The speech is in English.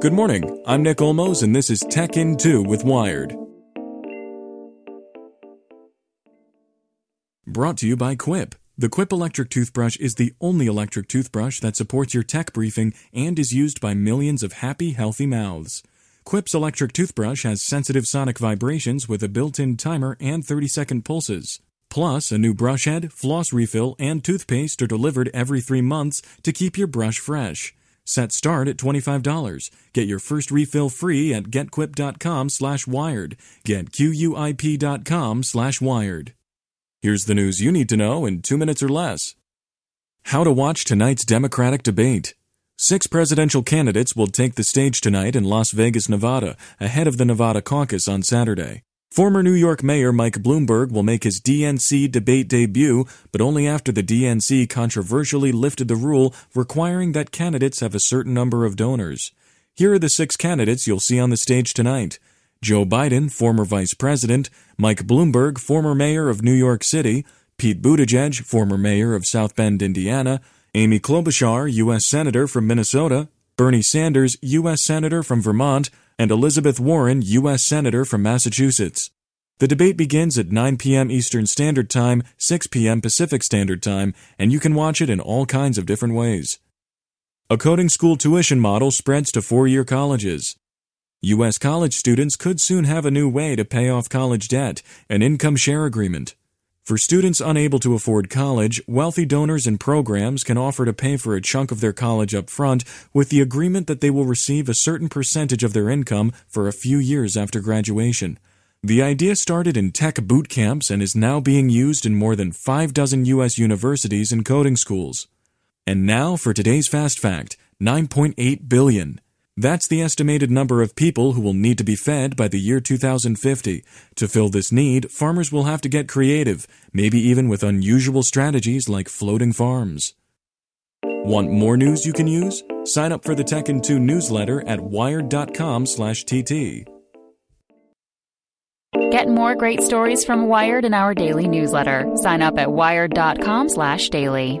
Good morning. I'm Nick Olmos, and this is Tech In 2 with Wired. Brought to you by Quip. The Quip electric toothbrush is the only electric toothbrush that supports your tech briefing and is used by millions of happy, healthy mouths. Quip's electric toothbrush has sensitive sonic vibrations with a built in timer and 30 second pulses. Plus, a new brush head, floss refill, and toothpaste are delivered every three months to keep your brush fresh. Set start at $25. Get your first refill free at getquip.com slash wired. Get Q-U-I-P.com slash wired. Here's the news you need to know in two minutes or less. How to watch tonight's Democratic debate. Six presidential candidates will take the stage tonight in Las Vegas, Nevada, ahead of the Nevada caucus on Saturday. Former New York Mayor Mike Bloomberg will make his DNC debate debut, but only after the DNC controversially lifted the rule requiring that candidates have a certain number of donors. Here are the six candidates you'll see on the stage tonight. Joe Biden, former vice president, Mike Bloomberg, former mayor of New York City, Pete Buttigieg, former mayor of South Bend, Indiana, Amy Klobuchar, U.S. Senator from Minnesota, Bernie Sanders, U.S. Senator from Vermont, and Elizabeth Warren, U.S. Senator from Massachusetts. The debate begins at 9 p.m. Eastern Standard Time, 6 p.m. Pacific Standard Time, and you can watch it in all kinds of different ways. A coding school tuition model spreads to four year colleges. U.S. college students could soon have a new way to pay off college debt an income share agreement. For students unable to afford college, wealthy donors and programs can offer to pay for a chunk of their college up front with the agreement that they will receive a certain percentage of their income for a few years after graduation. The idea started in tech boot camps and is now being used in more than five dozen U.S. universities and coding schools. And now for today's fast fact 9.8 billion. That's the estimated number of people who will need to be fed by the year 2050. To fill this need, farmers will have to get creative, maybe even with unusual strategies like floating farms. Want more news you can use? Sign up for the Tech in 2 newsletter at wired.com/tt. Get more great stories from Wired in our daily newsletter. Sign up at wired.com/daily.